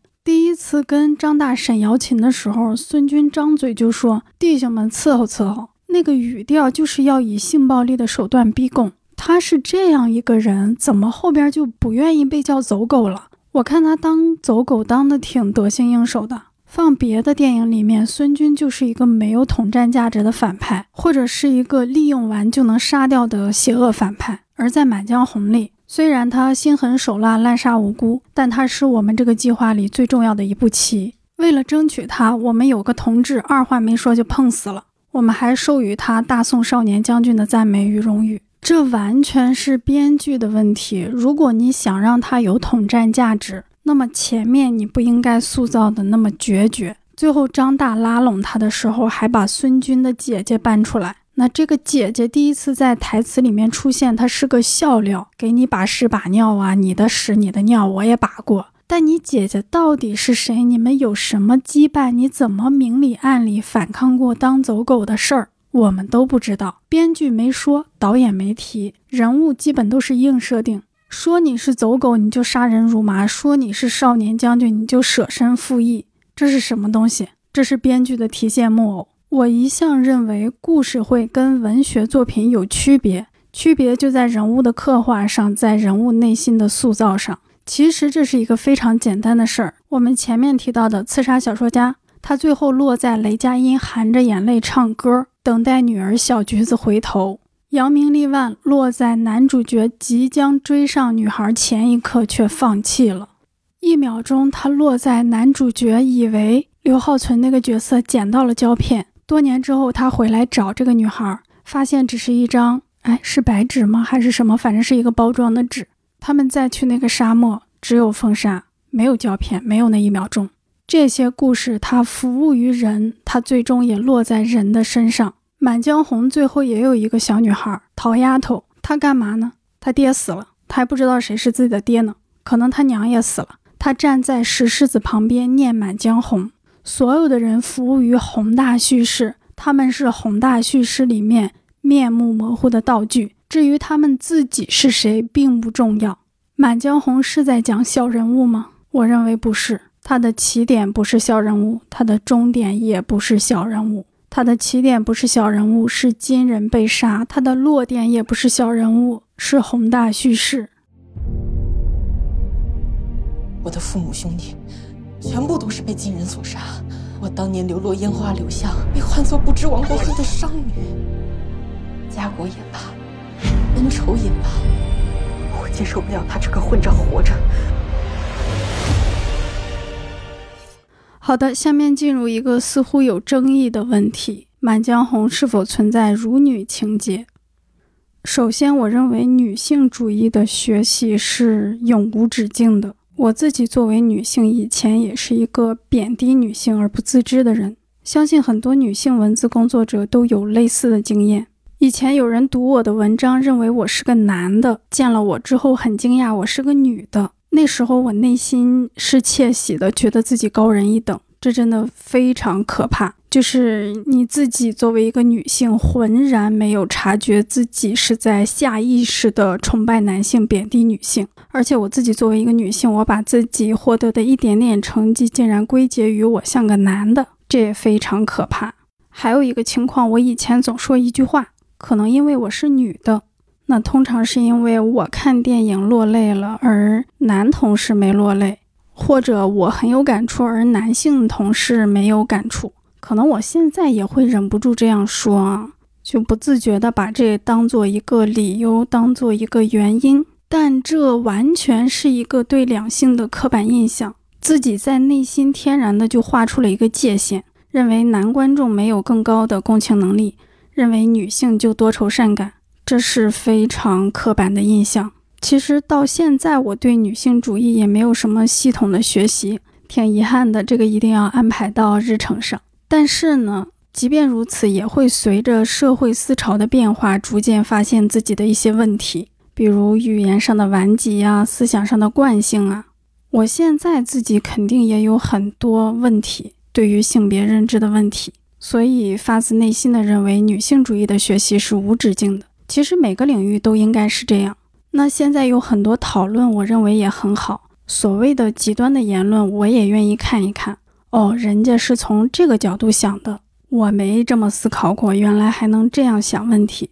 Speaker 1: 次跟张大审姚琴的时候，孙军张嘴就说：“弟兄们伺候伺候。”那个语调就是要以性暴力的手段逼供。他是这样一个人，怎么后边就不愿意被叫走狗了？我看他当走狗当的挺得心应手的。放别的电影里面，孙军就是一个没有统战价值的反派，或者是一个利用完就能杀掉的邪恶反派。而在《满江红》里，虽然他心狠手辣、滥杀无辜，但他是我们这个计划里最重要的一步棋。为了争取他，我们有个同志二话没说就碰死了。我们还授予他“大宋少年将军”的赞美与荣誉。这完全是编剧的问题。如果你想让他有统战价值，那么前面你不应该塑造的那么决绝。最后张大拉拢他的时候，还把孙军的姐姐搬出来。那这个姐姐第一次在台词里面出现，她是个笑料，给你把屎把尿啊，你的屎你的尿我也把过。但你姐姐到底是谁？你们有什么羁绊？你怎么明里暗里反抗过当走狗的事儿？我们都不知道。编剧没说，导演没提，人物基本都是硬设定。说你是走狗，你就杀人如麻；说你是少年将军，你就舍身赴义。这是什么东西？这是编剧的提线木偶。我一向认为，故事会跟文学作品有区别，区别就在人物的刻画上，在人物内心的塑造上。其实这是一个非常简单的事儿。我们前面提到的刺杀小说家，他最后落在雷佳音含着眼泪唱歌，等待女儿小橘子回头；扬名立万落在男主角即将追上女孩前一刻却放弃了。一秒钟，他落在男主角以为刘浩存那个角色捡到了胶片，多年之后他回来找这个女孩，发现只是一张，哎，是白纸吗？还是什么？反正是一个包装的纸。他们再去那个沙漠，只有风沙，没有胶片，没有那一秒钟。这些故事，它服务于人，它最终也落在人的身上。《满江红》最后也有一个小女孩，桃丫头，她干嘛呢？她爹死了，她还不知道谁是自己的爹呢，可能她娘也死了。她站在石狮子旁边念《满江红》，所有的人服务于宏大叙事，他们是宏大叙事里面面目模糊的道具。至于他们自己是谁，并不重要。《满江红》是在讲小人物吗？我认为不是。它的起点不是小人物，它的终点也不是小人物。它的起点不是小人物，是金人被杀；它的落点也不是小人物，是宏大叙事。
Speaker 5: 我的父母兄弟，全部都是被金人所杀。我当年流落烟花柳巷，被唤作不知亡国恨的商女。家国也罢。恩仇也罢，我接受不了他这个混账活着。
Speaker 1: 好的，下面进入一个似乎有争议的问题：《满江红》是否存在辱女情节？首先，我认为女性主义的学习是永无止境的。我自己作为女性，以前也是一个贬低女性而不自知的人，相信很多女性文字工作者都有类似的经验。以前有人读我的文章，认为我是个男的，见了我之后很惊讶我是个女的。那时候我内心是窃喜的，觉得自己高人一等，这真的非常可怕。就是你自己作为一个女性，浑然没有察觉自己是在下意识的崇拜男性、贬低女性。而且我自己作为一个女性，我把自己获得的一点点成绩竟然归结于我像个男的，这也非常可怕。还有一个情况，我以前总说一句话。可能因为我是女的，那通常是因为我看电影落泪了，而男同事没落泪，或者我很有感触，而男性同事没有感触。可能我现在也会忍不住这样说啊，就不自觉的把这当做一个理由，当做一个原因。但这完全是一个对两性的刻板印象，自己在内心天然的就画出了一个界限，认为男观众没有更高的共情能力。认为女性就多愁善感，这是非常刻板的印象。其实到现在，我对女性主义也没有什么系统的学习，挺遗憾的。这个一定要安排到日程上。但是呢，即便如此，也会随着社会思潮的变化，逐渐发现自己的一些问题，比如语言上的顽疾啊，思想上的惯性啊。我现在自己肯定也有很多问题，对于性别认知的问题。所以，发自内心的认为女性主义的学习是无止境的。其实每个领域都应该是这样。那现在有很多讨论，我认为也很好。所谓的极端的言论，我也愿意看一看。哦，人家是从这个角度想的，我没这么思考过，原来还能这样想问题。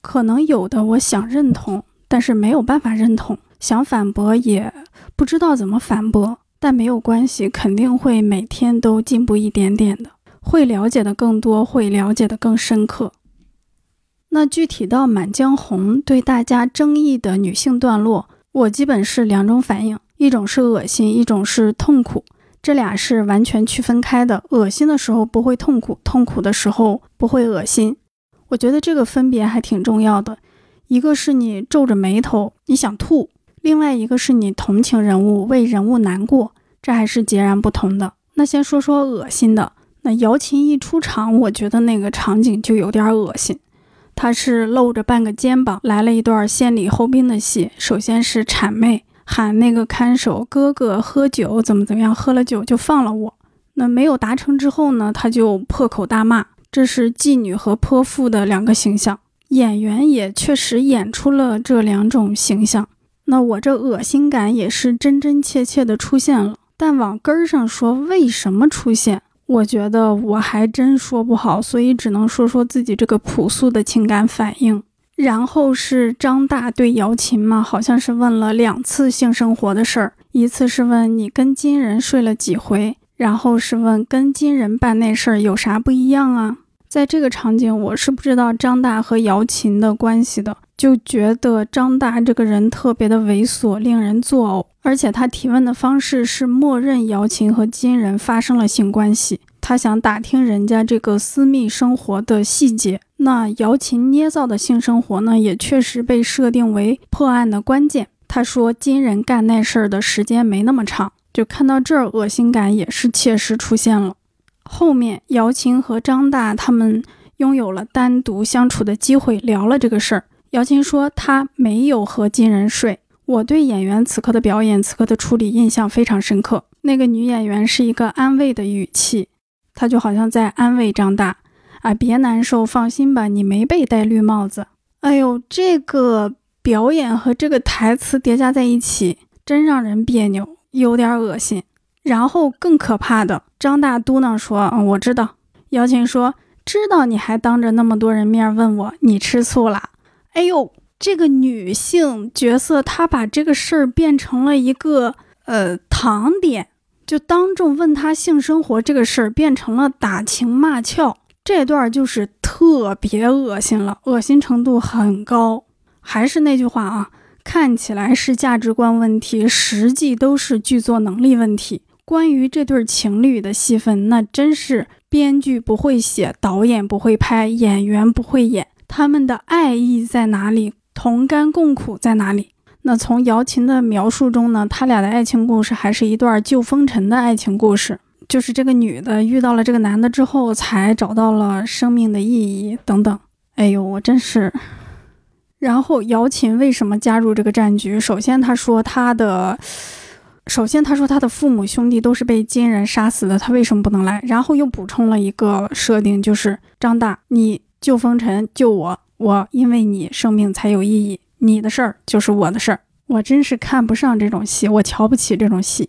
Speaker 1: 可能有的我想认同，但是没有办法认同；想反驳也不知道怎么反驳。但没有关系，肯定会每天都进步一点点的。会了解的更多，会了解的更深刻。那具体到《满江红》对大家争议的女性段落，我基本是两种反应：一种是恶心，一种是痛苦。这俩是完全区分开的。恶心的时候不会痛苦，痛苦的时候不会恶心。我觉得这个分别还挺重要的，一个是你皱着眉头你想吐，另外一个是你同情人物为人物难过，这还是截然不同的。那先说说恶心的，那姚琴一出场，我觉得那个场景就有点恶心。他是露着半个肩膀来了一段先礼后兵的戏，首先是谄媚，喊那个看守哥哥喝酒怎么怎么样，喝了酒就放了我。那没有达成之后呢，他就破口大骂，这是妓女和泼妇的两个形象。演员也确实演出了这两种形象，那我这恶心感也是真真切切的出现了。但往根儿上说，为什么出现？我觉得我还真说不好，所以只能说说自己这个朴素的情感反应。然后是张大对姚琴嘛，好像是问了两次性生活的事儿，一次是问你跟金人睡了几回，然后是问跟金人办那事儿有啥不一样啊？在这个场景，我是不知道张大和姚琴的关系的，就觉得张大这个人特别的猥琐，令人作呕。而且他提问的方式是默认姚琴和金人发生了性关系，他想打听人家这个私密生活的细节。那姚琴捏造的性生活呢，也确实被设定为破案的关键。他说金人干那事儿的时间没那么长，就看到这儿，恶心感也是切实出现了。后面，姚琴和张大他们拥有了单独相处的机会，聊了这个事儿。姚琴说她没有和金人睡。我对演员此刻的表演、此刻的处理印象非常深刻。那个女演员是一个安慰的语气，她就好像在安慰张大啊，别难受，放心吧，你没被戴绿帽子。哎呦，这个表演和这个台词叠加在一起，真让人别扭，有点恶心。然后更可怕的，张大嘟囔说：“嗯，我知道。”姚琴说：“知道你还当着那么多人面问我你吃醋啦？”哎呦，这个女性角色她把这个事儿变成了一个呃糖点，就当众问他性生活这个事儿变成了打情骂俏，这段就是特别恶心了，恶心程度很高。还是那句话啊，看起来是价值观问题，实际都是剧作能力问题。关于这对情侣的戏份，那真是编剧不会写，导演不会拍，演员不会演。他们的爱意在哪里？同甘共苦在哪里？那从姚琴的描述中呢？他俩的爱情故事还是一段旧风尘的爱情故事，就是这个女的遇到了这个男的之后，才找到了生命的意义等等。哎呦，我真是。然后姚琴为什么加入这个战局？首先，他说他的。首先，他说他的父母兄弟都是被金人杀死的，他为什么不能来？然后又补充了一个设定，就是张大，你救风尘，救我，我因为你生命才有意义，你的事儿就是我的事儿。我真是看不上这种戏，我瞧不起这种戏。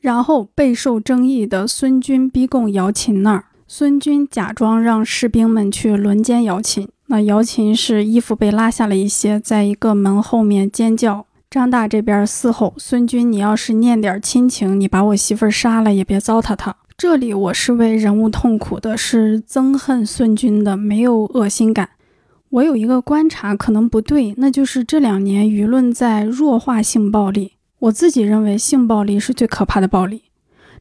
Speaker 1: 然后备受争议的孙军逼供姚琴那儿，孙军假装让士兵们去轮奸姚琴，那姚琴是衣服被拉下了一些，在一个门后面尖叫。张大这边嘶吼：“孙军，你要是念点亲情，你把我媳妇杀了也别糟蹋她。”这里我是为人物痛苦的，是憎恨孙军的，没有恶心感。我有一个观察，可能不对，那就是这两年舆论在弱化性暴力。我自己认为，性暴力是最可怕的暴力。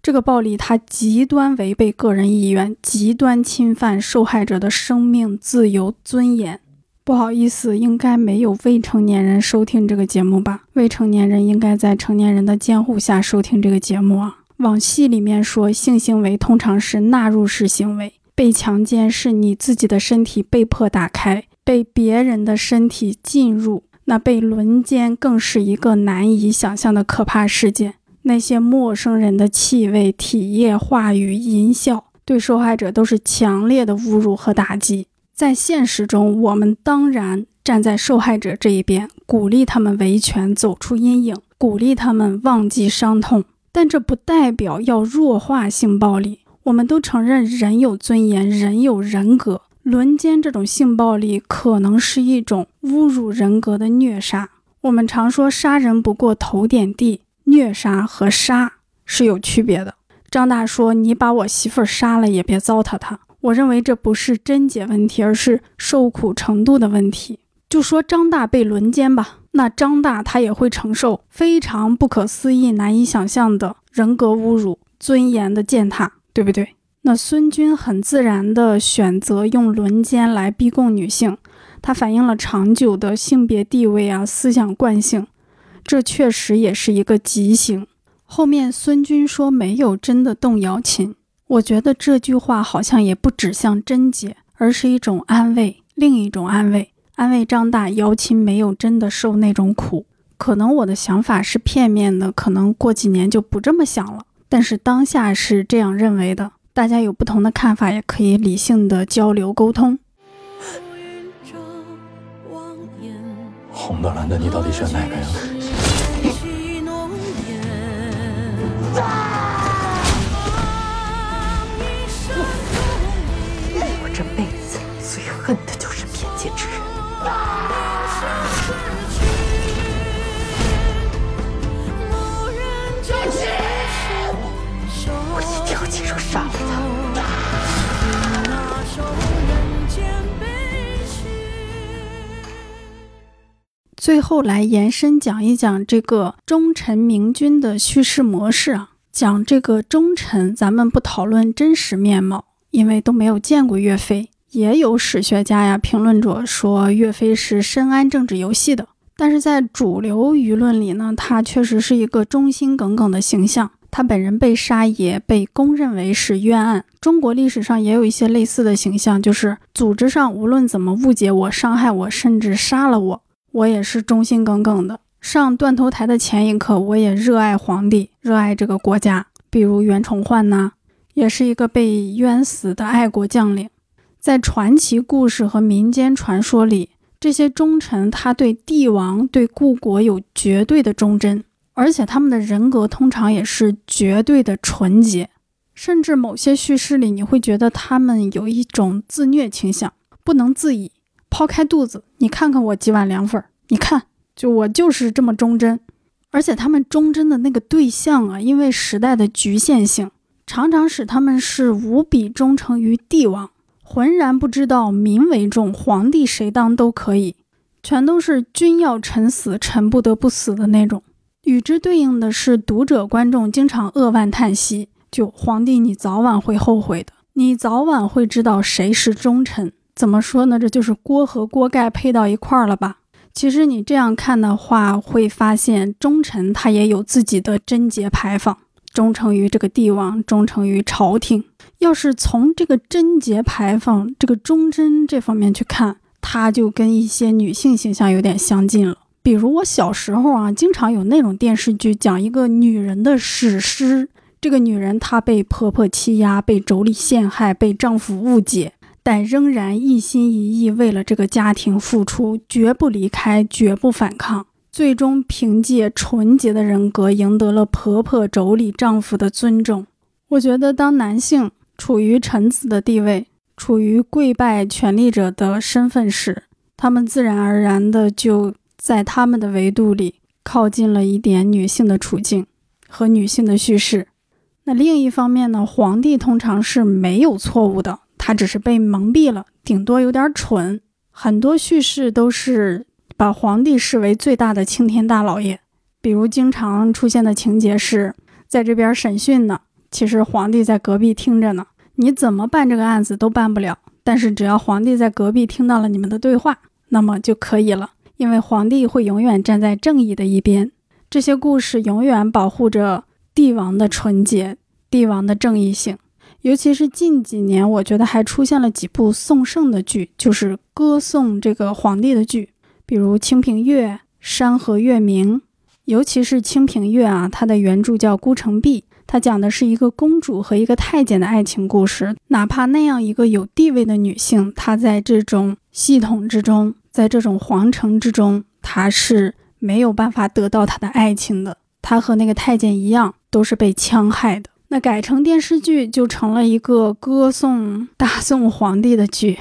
Speaker 1: 这个暴力它极端违背个人意愿，极端侵犯受害者的生命、自由、尊严。不好意思，应该没有未成年人收听这个节目吧？未成年人应该在成年人的监护下收听这个节目啊。往戏里面说，性行为通常是纳入式行为，被强奸是你自己的身体被迫打开，被别人的身体进入。那被轮奸更是一个难以想象的可怕事件。那些陌生人的气味、体液、话语、淫笑，对受害者都是强烈的侮辱和打击。在现实中，我们当然站在受害者这一边，鼓励他们维权，走出阴影，鼓励他们忘记伤痛。但这不代表要弱化性暴力。我们都承认人有尊严，人有人格。轮奸这种性暴力可能是一种侮辱人格的虐杀。我们常说杀人不过头点地，虐杀和杀是有区别的。张大说：“你把我媳妇儿杀了，也别糟蹋她。”我认为这不是贞洁问题，而是受苦程度的问题。就说张大被轮奸吧，那张大他也会承受非常不可思议、难以想象的人格侮辱、尊严的践踏，对不对？那孙军很自然地选择用轮奸来逼供女性，它反映了长久的性别地位啊、思想惯性，这确实也是一个极刑。后面孙军说没有真的动摇琴，我觉得这句话好像也不指向贞洁，而是一种安慰，另一种安慰，安慰张大姚琴没有真的受那种苦。可能我的想法是片面的，可能过几年就不这么想了。但是当下是这样认为的，大家有不同的看法，也可以理性的交流沟通。
Speaker 2: 红的蓝的，你到底选哪个呀？
Speaker 5: 最
Speaker 1: 后来延伸讲一讲这个忠臣明君的叙事模式啊，讲这个忠臣，咱们不讨论真实面貌，因为都没有见过岳飞。也有史学家呀、评论者说岳飞是深谙政治游戏的，但是在主流舆论里呢，他确实是一个忠心耿耿的形象。他本人被杀也被公认为是冤案。中国历史上也有一些类似的形象，就是组织上无论怎么误解我、伤害我，甚至杀了我，我也是忠心耿耿的。上断头台的前一刻，我也热爱皇帝，热爱这个国家。比如袁崇焕呐，也是一个被冤死的爱国将领。在传奇故事和民间传说里，这些忠臣他对帝王、对故国有绝对的忠贞，而且他们的人格通常也是绝对的纯洁。甚至某些叙事里，你会觉得他们有一种自虐倾向，不能自已。抛开肚子，你看看我几碗凉粉儿，你看，就我就是这么忠贞。而且他们忠贞的那个对象啊，因为时代的局限性，常常使他们是无比忠诚于帝王。浑然不知道民为重，皇帝谁当都可以，全都是君要臣死，臣不得不死的那种。与之对应的是，读者观众经常扼腕叹息：就皇帝，你早晚会后悔的，你早晚会知道谁是忠臣。怎么说呢？这就是锅和锅盖配到一块儿了吧？其实你这样看的话，会发现忠臣他也有自己的贞节牌坊，忠诚于这个帝王，忠诚于朝廷。要是从这个贞节牌坊、这个忠贞这方面去看，他就跟一些女性形象有点相近了。比如我小时候啊，经常有那种电视剧讲一个女人的史诗。这个女人她被婆婆欺压，被妯娌陷害，被丈夫误解，但仍然一心一意为了这个家庭付出，绝不离开，绝不反抗。最终凭借纯洁的人格，赢得了婆婆、妯娌、丈夫的尊重。我觉得，当男性处于臣子的地位，处于跪拜权力者的身份时，他们自然而然的就在他们的维度里靠近了一点女性的处境和女性的叙事。那另一方面呢，皇帝通常是没有错误的，他只是被蒙蔽了，顶多有点蠢。很多叙事都是把皇帝视为最大的青天大老爷，比如经常出现的情节是，在这边审讯呢。其实皇帝在隔壁听着呢，你怎么办这个案子都办不了。但是只要皇帝在隔壁听到了你们的对话，那么就可以了，因为皇帝会永远站在正义的一边。这些故事永远保护着帝王的纯洁、帝王的正义性。尤其是近几年，我觉得还出现了几部颂圣的剧，就是歌颂这个皇帝的剧，比如《清平乐》《山河月明》，尤其是《清平乐》啊，它的原著叫《孤城闭》。它讲的是一个公主和一个太监的爱情故事。哪怕那样一个有地位的女性，她在这种系统之中，在这种皇城之中，她是没有办法得到她的爱情的。她和那个太监一样，都是被戕害的。那改成电视剧，就成了一个歌颂大宋皇帝的剧。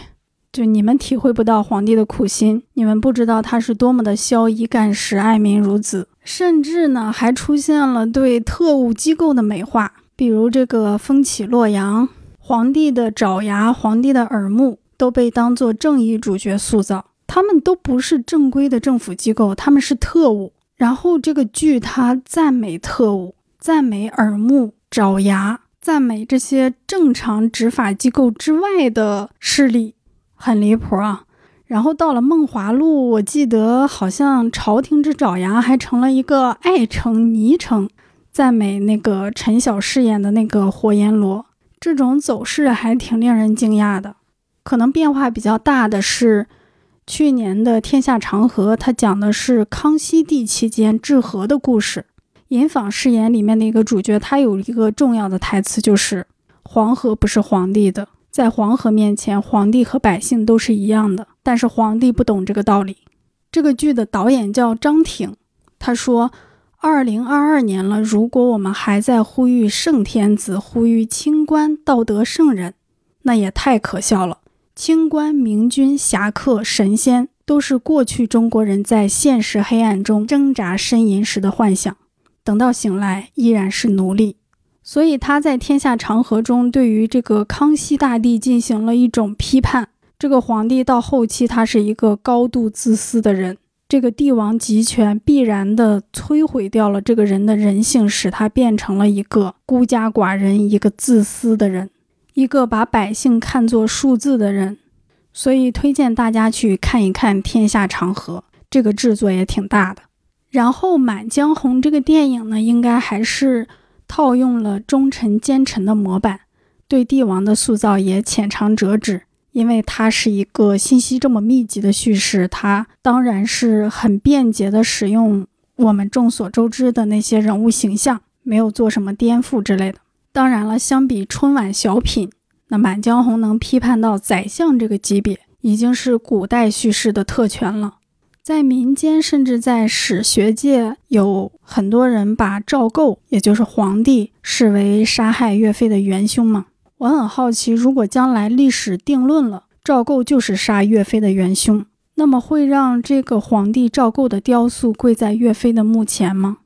Speaker 1: 就你们体会不到皇帝的苦心，你们不知道他是多么的骁衣干食、爱民如子。甚至呢，还出现了对特务机构的美化，比如这个风起洛阳，皇帝的爪牙、皇帝的耳目都被当作正义主角塑造。他们都不是正规的政府机构，他们是特务。然后这个剧它赞美特务，赞美耳目、爪牙，赞美这些正常执法机构之外的势力，很离谱啊。然后到了梦华录，我记得好像朝廷之爪牙还成了一个爱称、昵称，赞美那个陈晓饰演的那个火焰罗。这种走势还挺令人惊讶的。可能变化比较大的是，去年的《天下长河》，它讲的是康熙帝期间治河的故事。尹昉饰演里面的一个主角，他有一个重要的台词，就是“黄河不是皇帝的，在黄河面前，皇帝和百姓都是一样的。但是皇帝不懂这个道理。”这个剧的导演叫张挺，他说：“二零二二年了，如果我们还在呼吁圣天子、呼吁清官、道德圣人，那也太可笑了。清官、明君、侠客、神仙，都是过去中国人在现实黑暗中挣扎呻吟时的幻想。”等到醒来，依然是奴隶。所以他在《天下长河》中对于这个康熙大帝进行了一种批判。这个皇帝到后期，他是一个高度自私的人。这个帝王集权必然的摧毁掉了这个人的人性，使他变成了一个孤家寡人，一个自私的人，一个把百姓看作数字的人。所以推荐大家去看一看《天下长河》，这个制作也挺大的。然后《满江红》这个电影呢，应该还是套用了忠臣奸臣的模板，对帝王的塑造也浅尝辄止。因为它是一个信息这么密集的叙事，它当然是很便捷的使用我们众所周知的那些人物形象，没有做什么颠覆之类的。当然了，相比春晚小品，那《满江红》能批判到宰相这个级别，已经是古代叙事的特权了。在民间，甚至在史学界，有很多人把赵构，也就是皇帝，视为杀害岳飞的元凶吗？我很好奇，如果将来历史定论了赵构就是杀岳飞的元凶，那么会让这个皇帝赵构的雕塑跪在岳飞的墓前吗？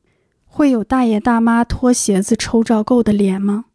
Speaker 1: 会有大爷大妈脱鞋子抽赵构的脸吗？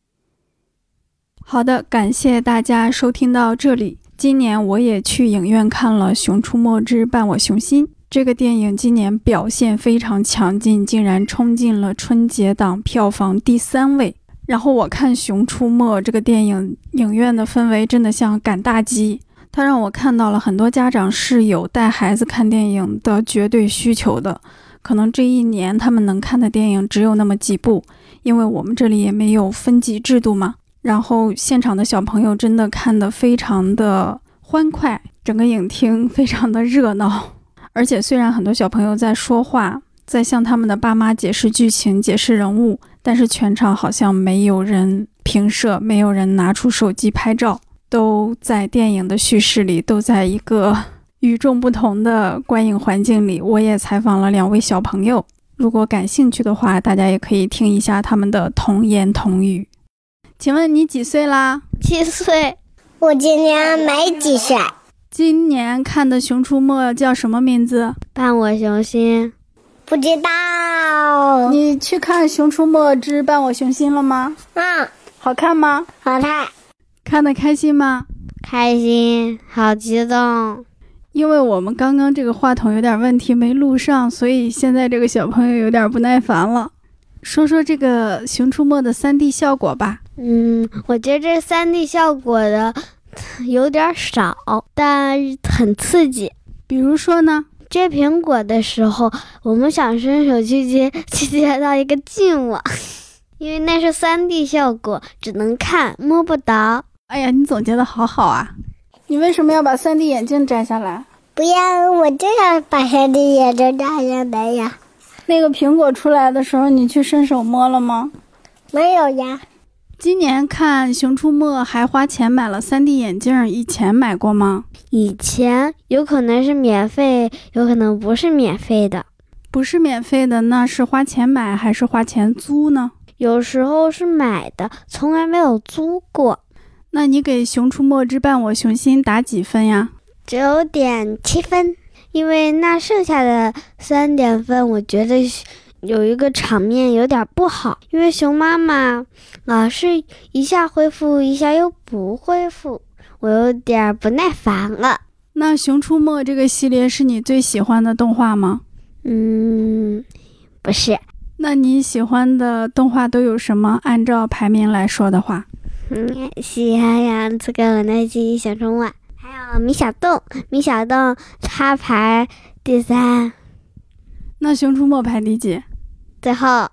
Speaker 1: 好的，感谢大家收听到这里。今年我也去影院看了《熊出没之伴我熊心》这个电影，今年表现非常强劲，竟然冲进了春节档票房第三位。然后我看《熊出没》这个电影，影院的氛围真的像赶大集，它让我看到了很多家长是有带孩子看电影的绝对需求的。可能这一年他们能看的电影只有那么几部，因为我们这里也没有分级制度嘛。然后现场的小朋友真的看得非常的欢快，整个影厅非常的热闹。而且虽然很多小朋友在说话，在向他们的爸妈解释剧情、解释人物，但是全场好像没有人平摄，没有人拿出手机拍照，都在电影的叙事里，都在一个与众不同的观影环境里。我也采访了两位小朋友，如果感兴趣的话，大家也可以听一下他们的童言童语。请问你几岁啦？
Speaker 6: 七岁。我今年没几岁。
Speaker 1: 今年看的《熊出没》叫什么名字？
Speaker 6: 伴我熊心。不知道。
Speaker 1: 你去看《熊出没之伴我熊心》了吗？
Speaker 6: 嗯。
Speaker 1: 好看吗？
Speaker 6: 好看。
Speaker 1: 看的开心吗？
Speaker 6: 开心，好激动。
Speaker 1: 因为我们刚刚这个话筒有点问题没录上，所以现在这个小朋友有点不耐烦了。说说这个《熊出没》的 3D 效果吧。
Speaker 6: 嗯，我觉得这 3D 效果的有点少，但很刺激。
Speaker 1: 比如说呢，
Speaker 6: 接苹果的时候，我们想伸手去接，去接到一个镜网，因为那是三 D 效果，只能看摸不到。
Speaker 1: 哎呀，你总结的好好啊！你为什么要把三 D 眼镜摘下来？
Speaker 6: 不要，我就要把三 D 眼镜摘下来呀。
Speaker 1: 那个苹果出来的时候，你去伸手摸了吗？
Speaker 6: 没有呀。
Speaker 1: 今年看《熊出没》还花钱买了 3D 眼镜，以前买过吗？
Speaker 6: 以前有可能是免费，有可能不是免费的。
Speaker 1: 不是免费的，那是花钱买还是花钱租呢？
Speaker 6: 有时候是买的，从来没有租过。
Speaker 1: 那你给《熊出没之伴我熊心》打几分呀？
Speaker 6: 九点七分。因为那剩下的三点分，我觉得有一个场面有点不好，因为熊妈妈老是一下恢复，一下又不恢复，我有点不耐烦了。
Speaker 1: 那《熊出没》这个系列是你最喜欢的动画吗？
Speaker 6: 嗯，不是。
Speaker 1: 那你喜欢的动画都有什么？按照排名来说的话，
Speaker 6: 嗯，喜羊羊、这个我那记小春晚，还有。啊，米小洞，米小洞，它排第三。
Speaker 1: 那《熊出没》排第几？
Speaker 6: 最后，《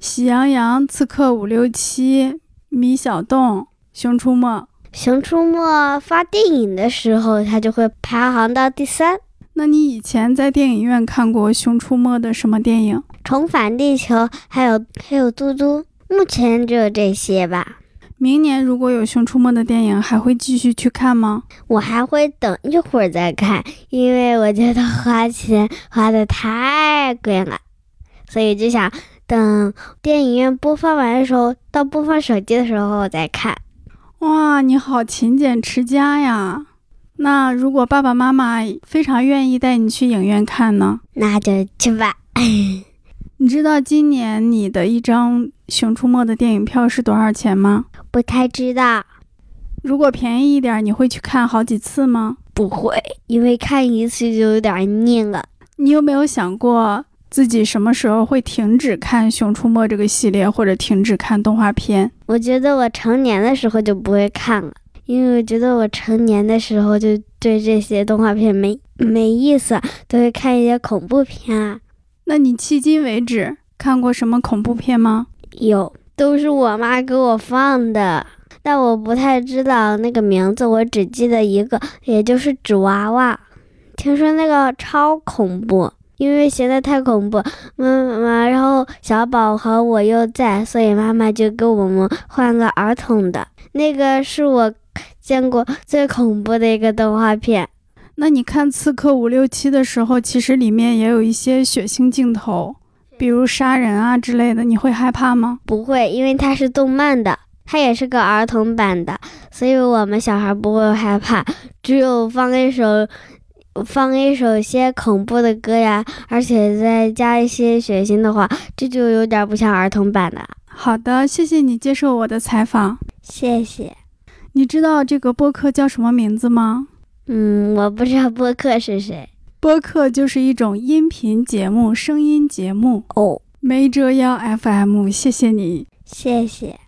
Speaker 1: 喜羊羊》《刺客伍六七》《米小洞》《熊出没》。
Speaker 6: 熊出没发电影的时候，它就会排行到第三。
Speaker 1: 那你以前在电影院看过《熊出没》的什么电影？
Speaker 6: 重返地球，还有还有嘟嘟。目前只有这些吧。
Speaker 1: 明年如果有《熊出没》的电影，还会继续去看吗？
Speaker 6: 我还会等一会儿再看，因为我觉得花钱花的太贵了，所以就想等电影院播放完的时候，到播放手机的时候我再看。
Speaker 1: 哇，你好勤俭持家呀！那如果爸爸妈妈非常愿意带你去影院看呢？
Speaker 6: 那就去吧。
Speaker 1: 你知道今年你的一张《熊出没》的电影票是多少钱吗？
Speaker 6: 不太知道。
Speaker 1: 如果便宜一点，你会去看好几次吗？
Speaker 6: 不会，因为看一次就有点腻了。
Speaker 1: 你有没有想过自己什么时候会停止看《熊出没》这个系列，或者停止看动画片？
Speaker 6: 我觉得我成年的时候就不会看了，因为我觉得我成年的时候就对这些动画片没没意思，都会看一些恐怖片啊。
Speaker 1: 那你迄今为止看过什么恐怖片吗？
Speaker 6: 有，都是我妈给我放的，但我不太知道那个名字，我只记得一个，也就是纸娃娃。听说那个超恐怖，因为现在太恐怖，妈妈，然后小宝和我又在，所以妈妈就给我们换个儿童的。那个是我见过最恐怖的一个动画片。
Speaker 1: 那你看《刺客伍六七》的时候，其实里面也有一些血腥镜头，比如杀人啊之类的，你会害怕吗？
Speaker 6: 不会，因为它是动漫的，它也是个儿童版的，所以我们小孩不会害怕。只有放一首，放一首些恐怖的歌呀，而且再加一些血腥的话，这就有点不像儿童版的。
Speaker 1: 好的，谢谢你接受我的采访，
Speaker 6: 谢谢。
Speaker 1: 你知道这个播客叫什么名字吗？
Speaker 6: 嗯，我不知道播客是谁。
Speaker 1: 播客就是一种音频节目，声音节目
Speaker 6: 哦。
Speaker 1: 没遮腰 FM，谢谢你，
Speaker 6: 谢谢。